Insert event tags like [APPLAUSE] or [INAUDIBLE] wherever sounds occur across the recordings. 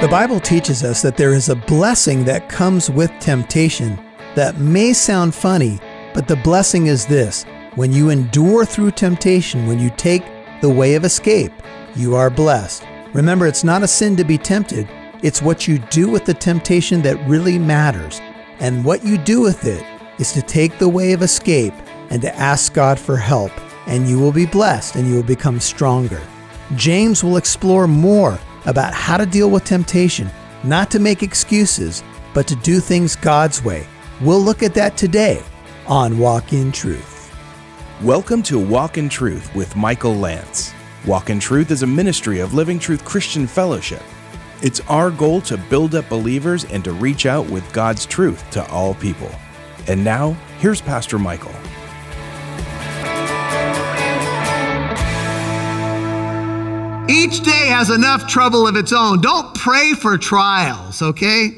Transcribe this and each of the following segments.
The Bible teaches us that there is a blessing that comes with temptation that may sound funny, but the blessing is this when you endure through temptation, when you take the way of escape, you are blessed. Remember, it's not a sin to be tempted, it's what you do with the temptation that really matters. And what you do with it is to take the way of escape and to ask God for help, and you will be blessed and you will become stronger. James will explore more about how to deal with temptation, not to make excuses, but to do things God's way. We'll look at that today on Walk in Truth. Welcome to Walk in Truth with Michael Lance. Walk in Truth is a ministry of Living Truth Christian Fellowship. It's our goal to build up believers and to reach out with God's truth to all people. And now, here's Pastor Michael. Each day has enough trouble of its own. Don't pray for trials, okay?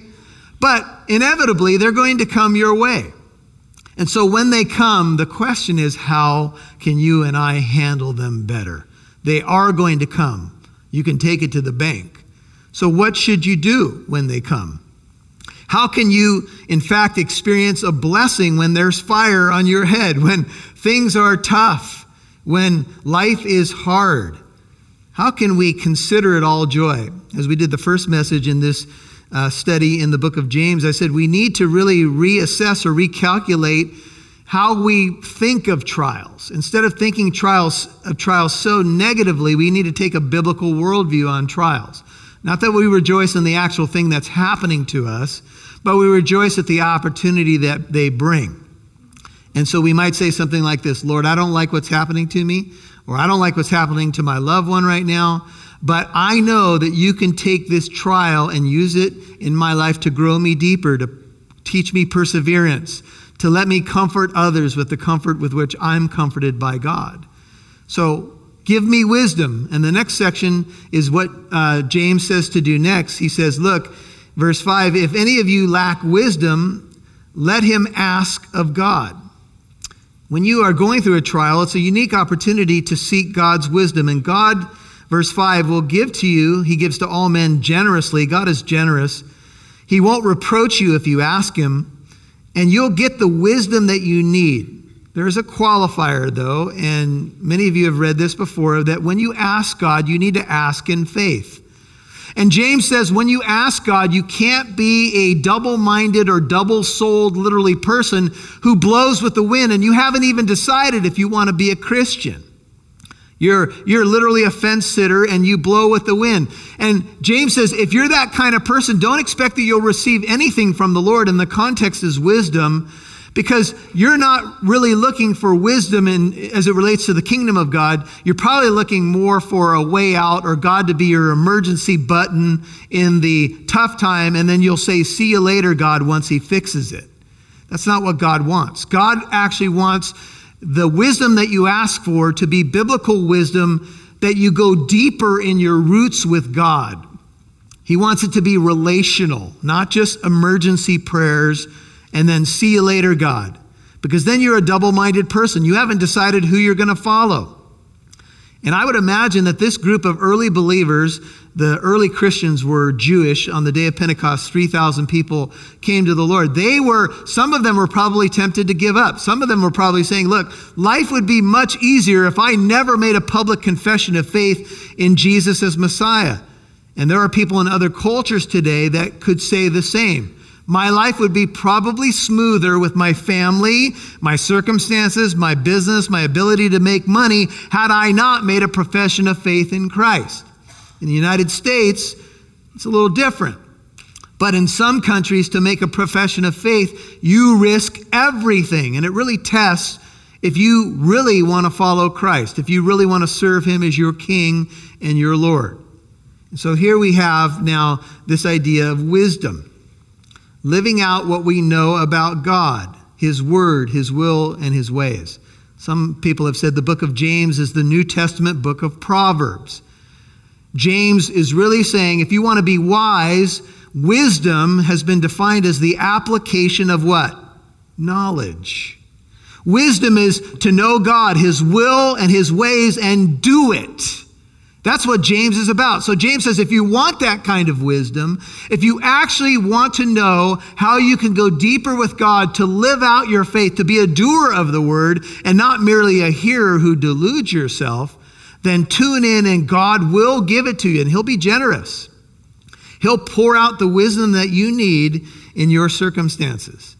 But inevitably, they're going to come your way. And so when they come, the question is how can you and I handle them better? They are going to come. You can take it to the bank. So, what should you do when they come? How can you, in fact, experience a blessing when there's fire on your head, [LAUGHS] when things are tough, when life is hard? How can we consider it all joy? As we did the first message in this uh, study in the book of James, I said we need to really reassess or recalculate how we think of trials. Instead of thinking trials of trials so negatively, we need to take a biblical worldview on trials. Not that we rejoice in the actual thing that's happening to us, but we rejoice at the opportunity that they bring. And so we might say something like this Lord, I don't like what's happening to me, or I don't like what's happening to my loved one right now, but I know that you can take this trial and use it in my life to grow me deeper, to teach me perseverance, to let me comfort others with the comfort with which I'm comforted by God. So give me wisdom. And the next section is what uh, James says to do next. He says, Look, verse 5 if any of you lack wisdom, let him ask of God when you are going through a trial, it's a unique opportunity to seek God's wisdom. And God, verse 5, will give to you, He gives to all men generously. God is generous. He won't reproach you if you ask Him, and you'll get the wisdom that you need. There's a qualifier, though, and many of you have read this before that when you ask God, you need to ask in faith. And James says when you ask God, you can't be a double minded or double souled, literally, person who blows with the wind and you haven't even decided if you want to be a Christian. You're, you're literally a fence sitter and you blow with the wind. And James says, if you're that kind of person, don't expect that you'll receive anything from the Lord. And the context is wisdom because you're not really looking for wisdom in, as it relates to the kingdom of God. You're probably looking more for a way out or God to be your emergency button in the tough time, and then you'll say, See you later, God, once He fixes it. That's not what God wants. God actually wants the wisdom that you ask for to be biblical wisdom that you go deeper in your roots with God. He wants it to be relational, not just emergency prayers and then see you later, God. Because then you're a double minded person. You haven't decided who you're going to follow. And I would imagine that this group of early believers, the early Christians were Jewish on the day of Pentecost, 3,000 people came to the Lord. They were, some of them were probably tempted to give up. Some of them were probably saying, look, life would be much easier if I never made a public confession of faith in Jesus as Messiah. And there are people in other cultures today that could say the same my life would be probably smoother with my family, my circumstances, my business, my ability to make money had I not made a profession of faith in Christ. In the United States, it's a little different. But in some countries, to make a profession of faith, you risk everything. And it really tests if you really want to follow Christ, if you really want to serve Him as your King and your Lord. So here we have now this idea of wisdom living out what we know about God, His Word, His will, and His ways. Some people have said the book of James is the New Testament book of Proverbs. James is really saying if you want to be wise, wisdom has been defined as the application of what? Knowledge. Wisdom is to know God, His will, and His ways, and do it. That's what James is about. So James says if you want that kind of wisdom, if you actually want to know how you can go deeper with God, to live out your faith, to be a doer of the word and not merely a hearer who deludes yourself, then tune in and God will give it to you and he'll be generous. He'll pour out the wisdom that you need in your circumstances.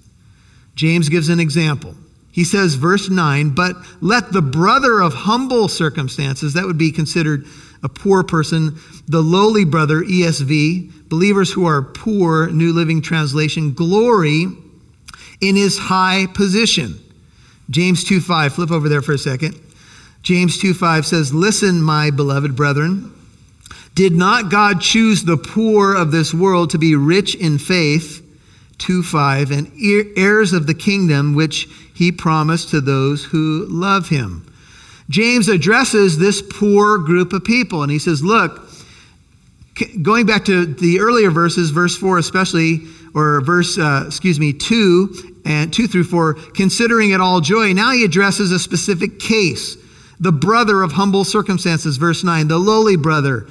James gives an example. He says, verse 9, but let the brother of humble circumstances, that would be considered a poor person, the lowly brother, ESV, believers who are poor, New Living Translation, glory in his high position. James 2 5, flip over there for a second. James 2 5 says, Listen, my beloved brethren, did not God choose the poor of this world to be rich in faith? 2 5, and heirs of the kingdom which he promised to those who love him. James addresses this poor group of people, and he says, Look, going back to the earlier verses, verse 4 especially, or verse, uh, excuse me, 2 and 2 through 4, considering it all joy, now he addresses a specific case. The brother of humble circumstances, verse 9, the lowly brother,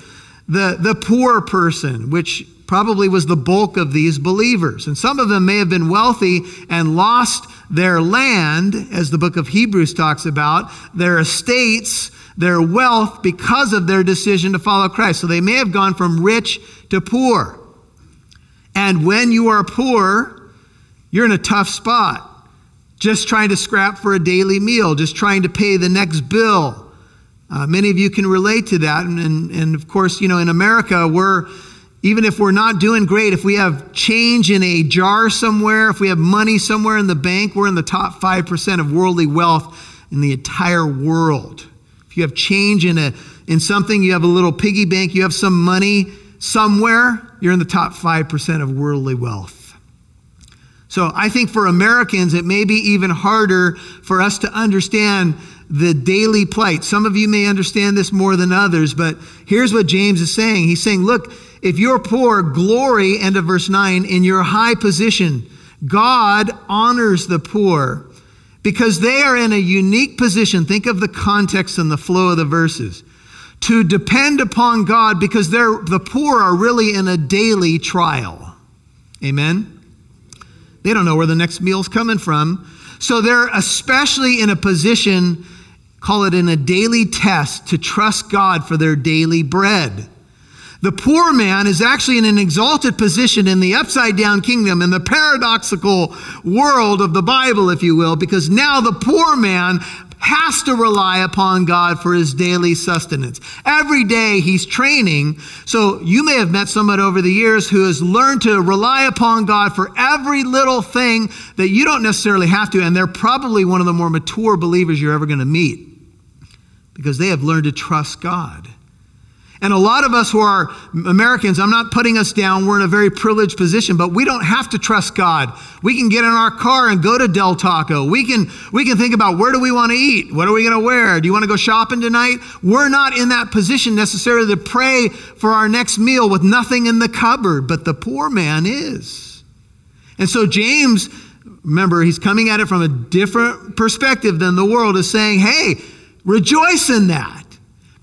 the, the poor person, which probably was the bulk of these believers. And some of them may have been wealthy and lost their land, as the book of Hebrews talks about, their estates, their wealth, because of their decision to follow Christ. So they may have gone from rich to poor. And when you are poor, you're in a tough spot. Just trying to scrap for a daily meal, just trying to pay the next bill. Uh, many of you can relate to that. And, and, and of course, you know, in America, we're even if we're not doing great, if we have change in a jar somewhere, if we have money somewhere in the bank, we're in the top 5% of worldly wealth in the entire world. If you have change in, a, in something, you have a little piggy bank, you have some money somewhere, you're in the top 5% of worldly wealth. So I think for Americans, it may be even harder for us to understand the daily plight. Some of you may understand this more than others, but here's what James is saying. He's saying, look, if you're poor, glory, end of verse 9, in your high position. God honors the poor because they are in a unique position. Think of the context and the flow of the verses. To depend upon God because they're, the poor are really in a daily trial. Amen? They don't know where the next meal's coming from. So they're especially in a position, call it in a daily test, to trust God for their daily bread. The poor man is actually in an exalted position in the upside down kingdom, in the paradoxical world of the Bible, if you will, because now the poor man has to rely upon God for his daily sustenance. Every day he's training. So you may have met someone over the years who has learned to rely upon God for every little thing that you don't necessarily have to. And they're probably one of the more mature believers you're ever going to meet because they have learned to trust God. And a lot of us who are Americans, I'm not putting us down, we're in a very privileged position, but we don't have to trust God. We can get in our car and go to Del Taco. We can, we can think about where do we want to eat? What are we going to wear? Do you want to go shopping tonight? We're not in that position necessarily to pray for our next meal with nothing in the cupboard, but the poor man is. And so James, remember, he's coming at it from a different perspective than the world, is saying, hey, rejoice in that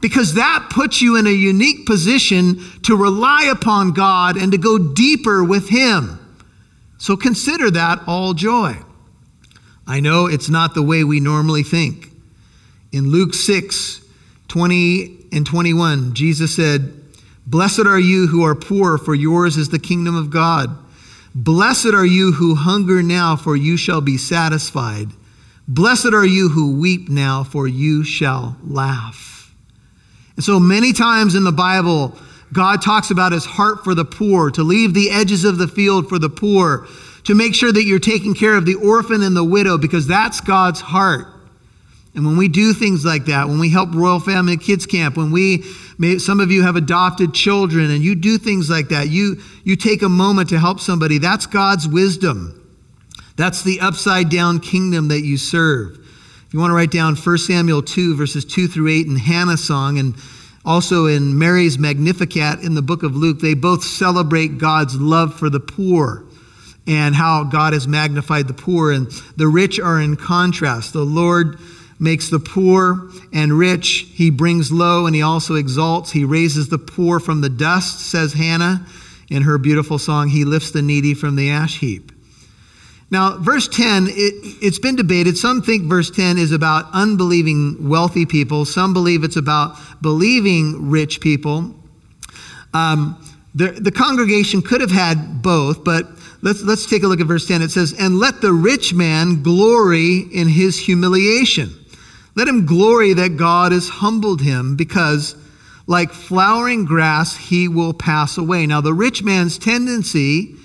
because that puts you in a unique position to rely upon God and to go deeper with Him. So consider that all joy. I know it's not the way we normally think. In Luke 6 20 and 21, Jesus said, Blessed are you who are poor, for yours is the kingdom of God. Blessed are you who hunger now, for you shall be satisfied. Blessed are you who weep now, for you shall laugh. And so many times in the Bible, God talks about his heart for the poor, to leave the edges of the field for the poor, to make sure that you're taking care of the orphan and the widow, because that's God's heart. And when we do things like that, when we help Royal Family Kids Camp, when we, some of you have adopted children and you do things like that, you, you take a moment to help somebody, that's God's wisdom. That's the upside down kingdom that you serve. If you want to write down 1 Samuel 2, verses 2 through 8, and Hannah's song, and also in Mary's Magnificat in the book of Luke, they both celebrate God's love for the poor and how God has magnified the poor. And the rich are in contrast. The Lord makes the poor and rich. He brings low and he also exalts. He raises the poor from the dust, says Hannah in her beautiful song. He lifts the needy from the ash heap. Now, verse 10, it, has been debated. Some think verse 10 is about unbelieving wealthy people, some believe it's about believing rich people. Um, the, the congregation could have had both, but let's, let's take a look at verse 10. It says, And let the rich man glory in his humiliation let him glory that God has humbled him because, like flowering grass, he will pass away. Now, the rich man's tendency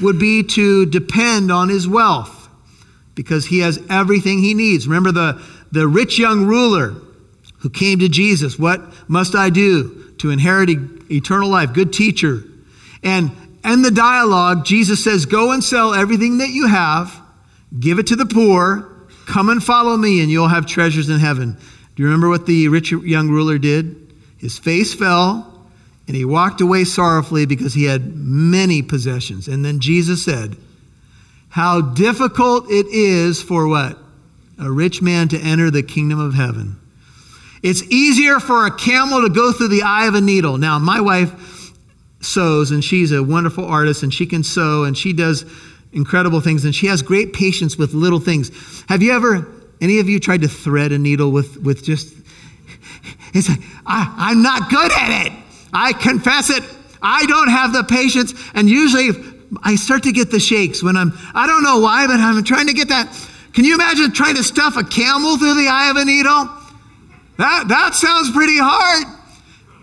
would be to depend on his wealth because he has everything he needs. Remember the, the rich young ruler who came to Jesus. What must I do to inherit eternal life? Good teacher. And in the dialogue, Jesus says, Go and sell everything that you have, give it to the poor Come and follow me, and you'll have treasures in heaven. Do you remember what the rich young ruler did? His face fell, and he walked away sorrowfully because he had many possessions. And then Jesus said, How difficult it is for what? A rich man to enter the kingdom of heaven. It's easier for a camel to go through the eye of a needle. Now, my wife sews, and she's a wonderful artist, and she can sew, and she does incredible things, and she has great patience with little things. Have you ever, any of you tried to thread a needle with, with just, [LAUGHS] it's like, I, I'm not good at it. I confess it. I don't have the patience. And usually I start to get the shakes when I'm, I don't know why, but I'm trying to get that. Can you imagine trying to stuff a camel through the eye of a needle? That, that sounds pretty hard.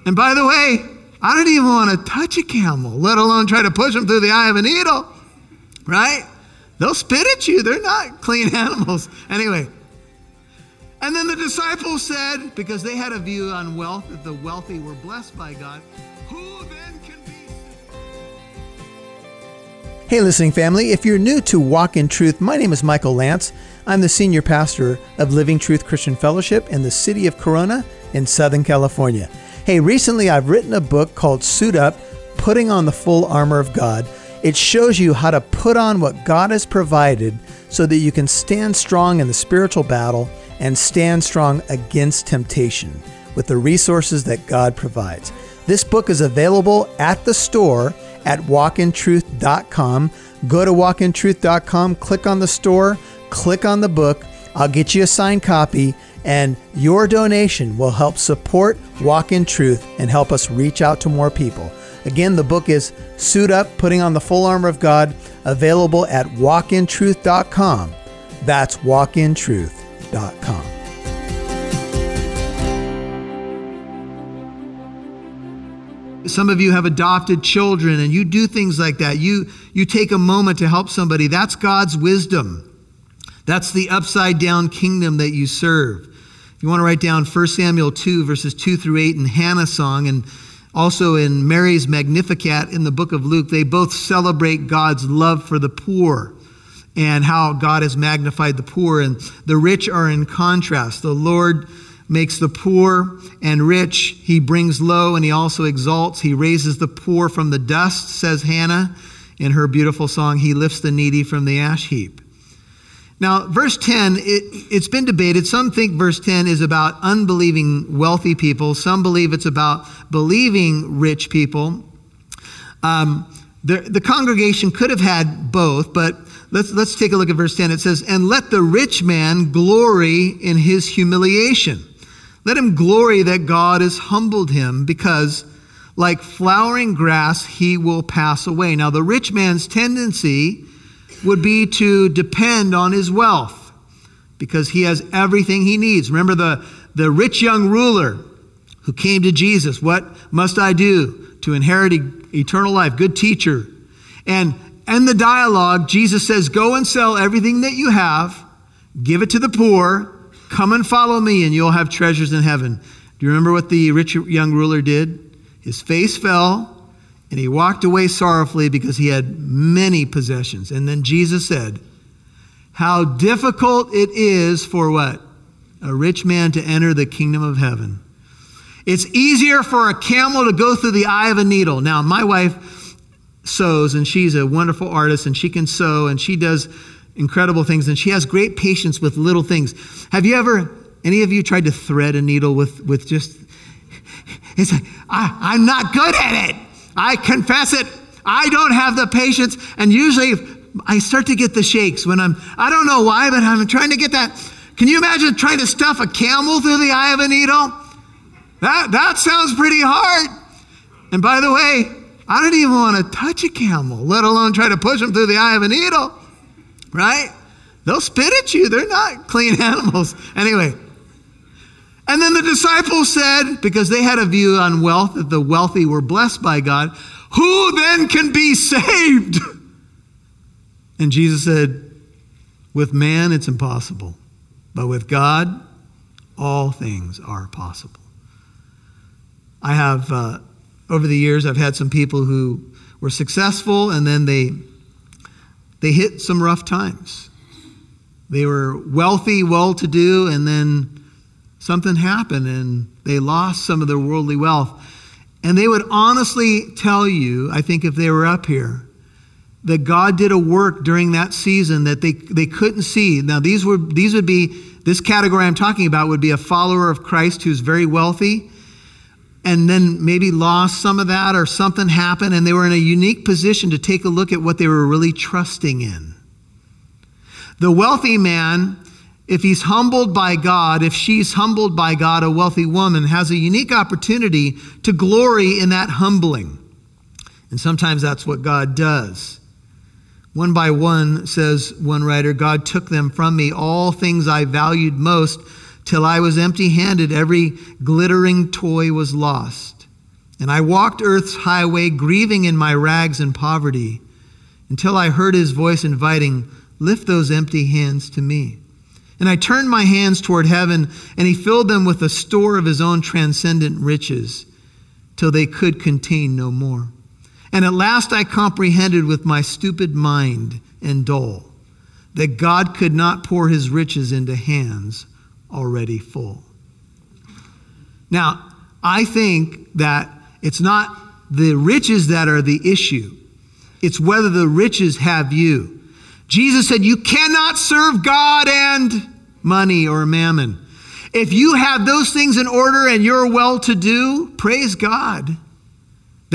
And by the way, I don't even want to touch a camel, let alone try to push them through the eye of a needle right? They'll spit at you. They're not clean [LAUGHS] animals. Anyway. And then the disciples said, because they had a view on wealth, that the wealthy were blessed by God, who then can be. Hey, listening family, if you're new to Walk in Truth, my name is Michael Lance. I'm the senior pastor of Living Truth Christian Fellowship in the city of Corona in Southern California. Hey, recently I've written a book called Suit Up Putting on the Full Armor of God it shows you how to put on what God has provided so that you can stand strong in the spiritual battle and stand strong against temptation with the resources that God provides. This book is available at the store at walkintruth.com. Go to walkintruth.com, click on the store, click on the book. I'll get you a signed copy, and your donation will help support Walk in Truth and help us reach out to more people. Again, the book is Suit Up Putting on the Full Armor of God, available at walkintruth.com. That's Some of you have adopted children and you do things like that. You, you take a moment to help somebody. That's God's wisdom. That's the upside down kingdom that you serve. If you want to write down 1 Samuel 2, verses 2 through 8, and Hannah's song, and also in Mary's Magnificat in the book of Luke, they both celebrate God's love for the poor and how God has magnified the poor. And the rich are in contrast. The Lord makes the poor and rich. He brings low and he also exalts. He raises the poor from the dust, says Hannah in her beautiful song. He lifts the needy from the ash heap. Now, verse 10, it, has been debated. Some think verse 10 is about unbelieving wealthy people, some believe it's about believing rich people. Um, the, the congregation could have had both, but let's, let's take a look at verse 10. It says, And let the rich man glory in his humiliation. Let him glory that God has humbled him, because like flowering grass, he will pass away. Now, the rich man's tendency would be to depend on his wealth because he has everything he needs. Remember the, the rich young ruler who came to Jesus. What must I do to inherit eternal life? Good teacher. And in the dialogue, Jesus says, Go and sell everything that you have, give it to the poor, come and follow me, and you'll have treasures in heaven. Do you remember what the rich young ruler did? His face fell, and he walked away sorrowfully because he had many possessions. And then Jesus said, How difficult it is for what? A rich man to enter the kingdom of heaven. It's easier for a camel to go through the eye of a needle. Now, my wife sews, and she's a wonderful artist, and she can sew, and she does incredible things, and she has great patience with little things. Have you ever, Any of you tried to thread a needle with, with just, it's like, I, I'm not good at it. I confess it. I don't have the patience. And usually I start to get the shakes when I'm, I don't know why, but I'm trying to get that. Can you imagine trying to stuff a camel through the eye of a needle? That, that sounds pretty hard. And by the way, I don't even want to touch a camel, let alone try to push them through the eye of a needle, right? They'll spit at you. They're not clean [LAUGHS] animals. Anyway, and then the disciples said, because they had a view on wealth, that the wealthy were blessed by God, who then can be saved? [LAUGHS] And Jesus said, with man it's impossible, but with God all things are possible. I have, uh, over the years, I've had some people who were successful and then they, they hit some rough times. They were wealthy, well to do, and then something happened and they lost some of their worldly wealth. And they would honestly tell you, I think if they were up here, that God did a work during that season that they, they couldn't see. Now, these, were, these would be, this category I'm talking about would be a follower of Christ who's very wealthy and then maybe lost some of that or something happened and they were in a unique position to take a look at what they were really trusting in. The wealthy man if he's humbled by God, if she's humbled by God, a wealthy woman has a unique opportunity to glory in that humbling. And sometimes that's what God does. One by one, says one writer, God took them from me, all things I valued most, till I was empty handed. Every glittering toy was lost. And I walked earth's highway, grieving in my rags and poverty, until I heard his voice inviting, Lift those empty hands to me. And I turned my hands toward heaven, and he filled them with a store of his own transcendent riches, till they could contain no more. And at last I comprehended with my stupid mind and dull that God could not pour his riches into hands already full. Now, I think that it's not the riches that are the issue, it's whether the riches have you. Jesus said, You cannot serve God and money or mammon. If you have those things in order and you're well to do, praise God.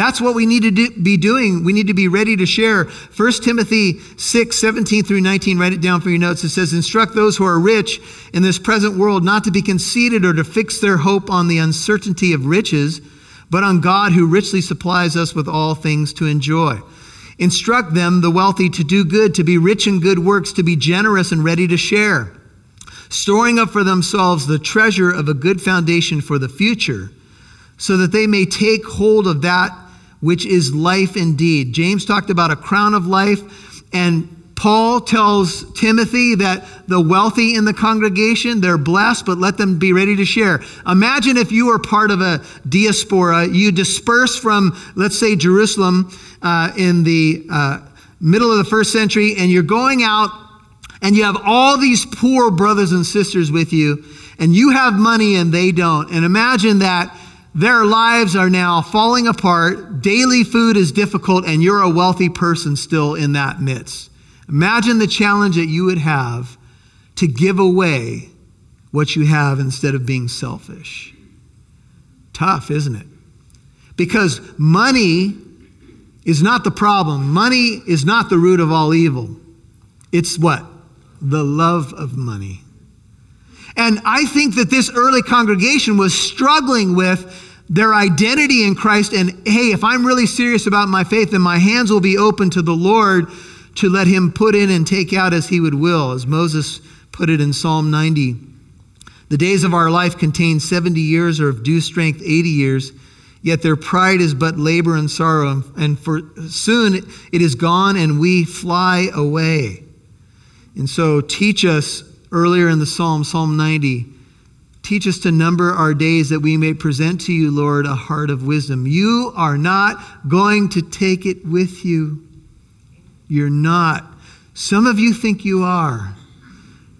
That's what we need to do, be doing. We need to be ready to share. 1 Timothy 6, 17 through 19, write it down for your notes. It says, Instruct those who are rich in this present world not to be conceited or to fix their hope on the uncertainty of riches, but on God who richly supplies us with all things to enjoy. Instruct them, the wealthy, to do good, to be rich in good works, to be generous and ready to share, storing up for themselves the treasure of a good foundation for the future, so that they may take hold of that which is life indeed. James talked about a crown of life, and Paul tells Timothy that the wealthy in the congregation, they're blessed, but let them be ready to share. Imagine if you were part of a diaspora, you disperse from, let's say, Jerusalem uh, in the uh, middle of the first century, and you're going out and you have all these poor brothers and sisters with you, and you have money and they don't. And imagine that their lives are now falling apart, daily food is difficult, and you're a wealthy person still in that midst. Imagine the challenge that you would have to give away what you have instead of being selfish. Tough, isn't it? Because money is not the problem. Money is not the root of all evil. It's what? The love of money. And I think that this early congregation was struggling with their identity in Christ. And hey, if I'm really serious about my faith, then my hands will be open to the Lord to let him put in and take out as he would will, as Moses put it in Psalm 90. The days of our life contain 70 years, or of due strength, 80 years. Yet their pride is but labor and sorrow, and for soon it is gone, and we fly away. And so, teach us earlier in the Psalm, Psalm 90, teach us to number our days that we may present to you, Lord, a heart of wisdom. You are not going to take it with you. You're not. Some of you think you are.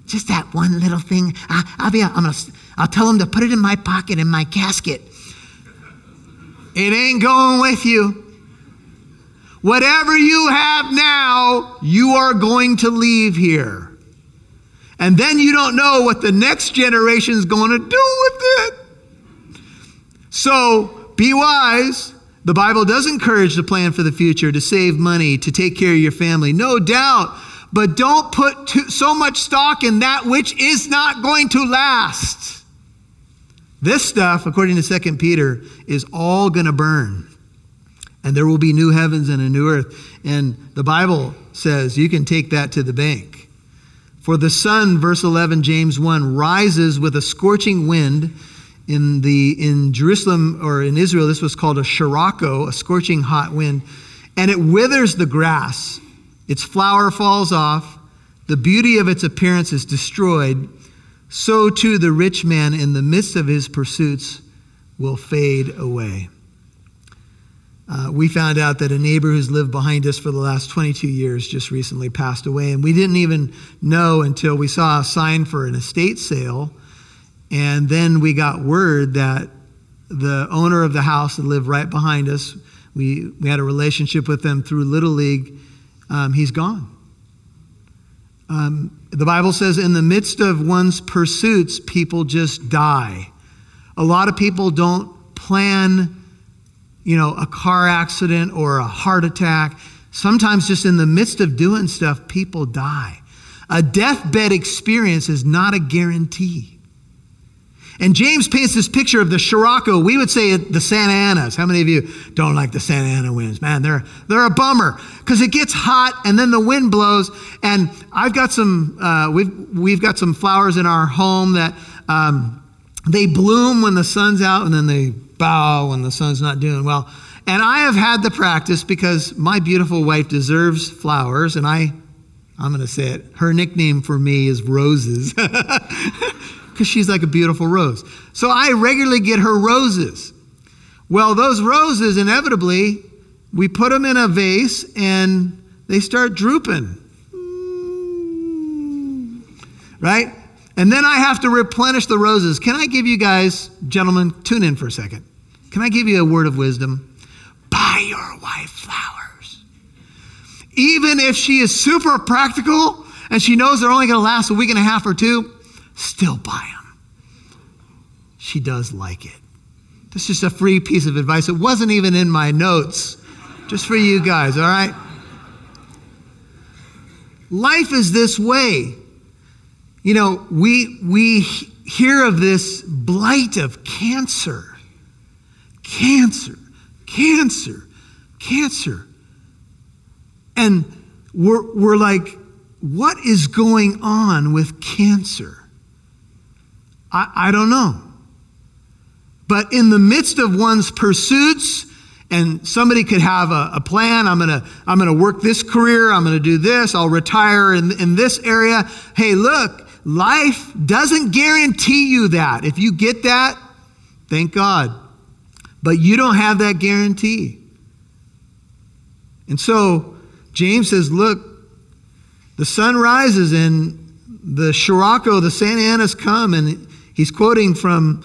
Just that one little thing. I, will be. I'm gonna. I'll tell them to put it in my pocket in my casket. It ain't going with you. Whatever you have now, you are going to leave here. And then you don't know what the next generation is going to do with it. So be wise. The Bible does encourage to plan for the future, to save money, to take care of your family, no doubt. But don't put too, so much stock in that which is not going to last. This stuff, according to 2 Peter, is all going to burn. And there will be new heavens and a new earth. And the Bible says you can take that to the bank. For the sun, verse 11, James 1, rises with a scorching wind. In, the, in Jerusalem or in Israel, this was called a sirocco, a scorching hot wind, and it withers the grass. Its flower falls off. The beauty of its appearance is destroyed. So too the rich man in the midst of his pursuits will fade away. Uh, we found out that a neighbor who's lived behind us for the last 22 years just recently passed away. And we didn't even know until we saw a sign for an estate sale. And then we got word that the owner of the house that lived right behind us, we, we had a relationship with them through Little League, um, he's gone. Um, the Bible says, in the midst of one's pursuits, people just die. A lot of people don't plan you know, a car accident or a heart attack. Sometimes, just in the midst of doing stuff, people die. A deathbed experience is not a guarantee. And James paints this picture of the Sirocco. We would say the Santa Anas. How many of you don't like the Santa Ana winds? Man, they're, they're a bummer because it gets hot and then the wind blows. And I've got some, uh, we've, we've got some flowers in our home that um, they bloom when the sun's out and then they bow when the sun's not doing well. And I have had the practice because my beautiful wife deserves flowers, and I, I'm going to say it, her nickname for me is Roses, [LAUGHS] because she's like a beautiful rose. So I regularly get her roses. Well, those roses, inevitably, we put them in a vase and they start drooping. Right? And then I have to replenish the roses. Can I give you guys, gentlemen, tune in for a second. Can I give you a word of wisdom? Buy your wife flowers. Even if she is super practical and she knows they're only going to last a week and a half or two, still buy them. She does like it. This is just a free piece of advice. It wasn't even in my notes, just for you guys, all right? Life is this way. You know, we, we hear of this blight of cancer cancer, cancer, cancer. And we're, we're like, what is going on with cancer? I, I don't know. But in the midst of one's pursuits, and somebody could have a, a plan i'm going to i'm going to work this career i'm going to do this i'll retire in, in this area hey look life doesn't guarantee you that if you get that thank god but you don't have that guarantee. And so James says, look, the sun rises and the Sirocco, the Santa Anas come, and he's quoting from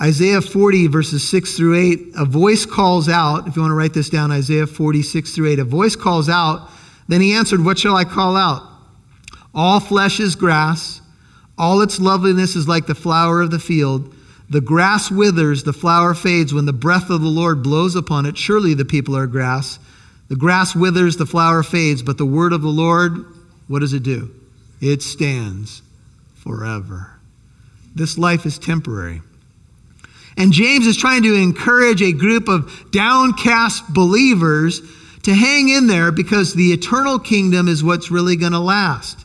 Isaiah 40, verses 6 through 8. A voice calls out, if you want to write this down, Isaiah 46 through 8. A voice calls out, then he answered, What shall I call out? All flesh is grass, all its loveliness is like the flower of the field. The grass withers, the flower fades when the breath of the Lord blows upon it. Surely the people are grass. The grass withers, the flower fades, but the word of the Lord, what does it do? It stands forever. This life is temporary. And James is trying to encourage a group of downcast believers to hang in there because the eternal kingdom is what's really going to last.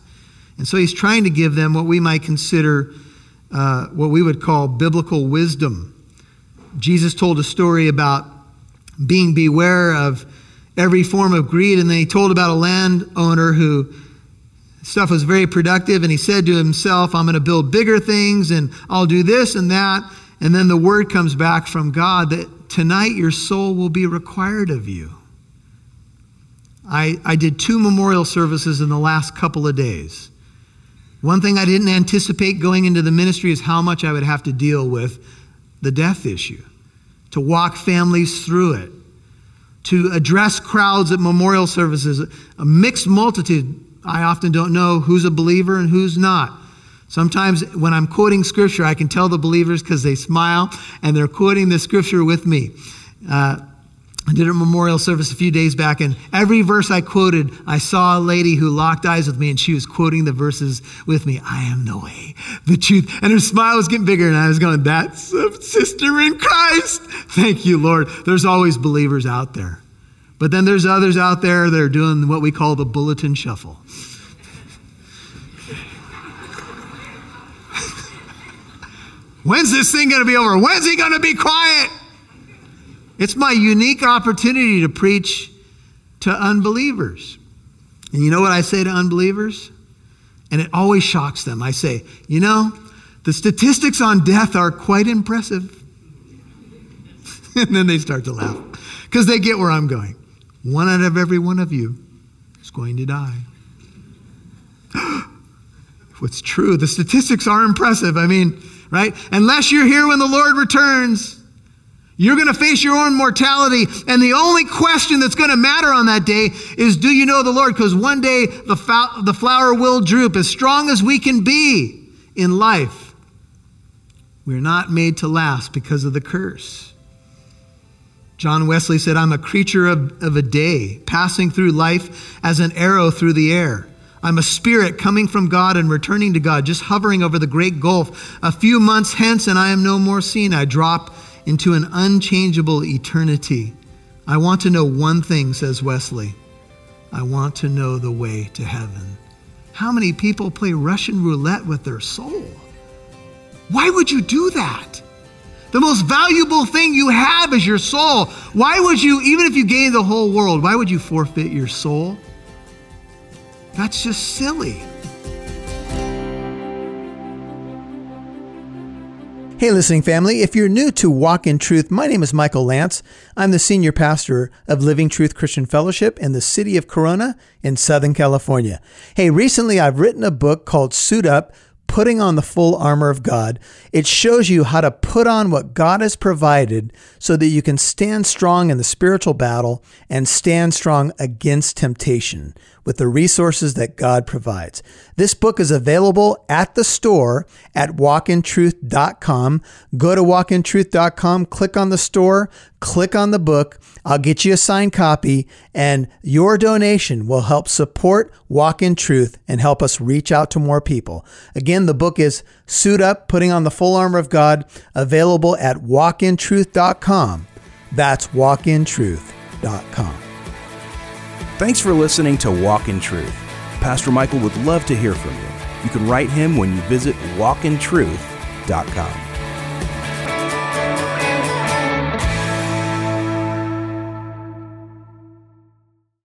And so he's trying to give them what we might consider uh, what we would call biblical wisdom. Jesus told a story about being beware of every form of greed, and then he told about a landowner who stuff was very productive, and he said to himself, I'm going to build bigger things, and I'll do this and that. And then the word comes back from God that tonight your soul will be required of you. I, I did two memorial services in the last couple of days. One thing I didn't anticipate going into the ministry is how much I would have to deal with the death issue, to walk families through it, to address crowds at memorial services, a mixed multitude I often don't know who's a believer and who's not. Sometimes when I'm quoting scripture, I can tell the believers because they smile and they're quoting the scripture with me. Uh, I did a memorial service a few days back, and every verse I quoted, I saw a lady who locked eyes with me, and she was quoting the verses with me. I am the way, the truth. And her smile was getting bigger, and I was going, That's a sister in Christ. Thank you, Lord. There's always believers out there. But then there's others out there that are doing what we call the bulletin shuffle. [LAUGHS] When's this thing going to be over? When's he going to be quiet? It's my unique opportunity to preach to unbelievers. And you know what I say to unbelievers? And it always shocks them. I say, you know, the statistics on death are quite impressive. [LAUGHS] and then they start to laugh because they get where I'm going. One out of every one of you is going to die. [GASPS] What's true? The statistics are impressive. I mean, right? Unless you're here when the Lord returns, you're going to face your own mortality. And the only question that's going to matter on that day is do you know the Lord? Because one day the, the flower will droop. As strong as we can be in life, we're not made to last because of the curse. John Wesley said, I'm a creature of, of a day, passing through life as an arrow through the air. I'm a spirit coming from God and returning to God, just hovering over the great gulf. A few months hence, and I am no more seen. I drop into an unchangeable eternity. I want to know one thing, says Wesley. I want to know the way to heaven. How many people play Russian roulette with their soul? Why would you do that? The most valuable thing you have is your soul. Why would you, even if you gain the whole world, why would you forfeit your soul? That's just silly. Hey, listening family, if you're new to Walk in Truth, my name is Michael Lance. I'm the senior pastor of Living Truth Christian Fellowship in the city of Corona in Southern California. Hey, recently I've written a book called Suit Up putting on the full armor of God. It shows you how to put on what God has provided so that you can stand strong in the spiritual battle and stand strong against temptation with the resources that God provides. This book is available at the store at walkintruth.com. Go to walkintruth.com, click on the store, click on the book. I'll get you a signed copy, and your donation will help support Walk in Truth and help us reach out to more people. Again, the book is Suit Up, Putting on the Full Armor of God, available at walkintruth.com. That's walkintruth.com. Thanks for listening to Walk in Truth. Pastor Michael would love to hear from you. You can write him when you visit walkintruth.com.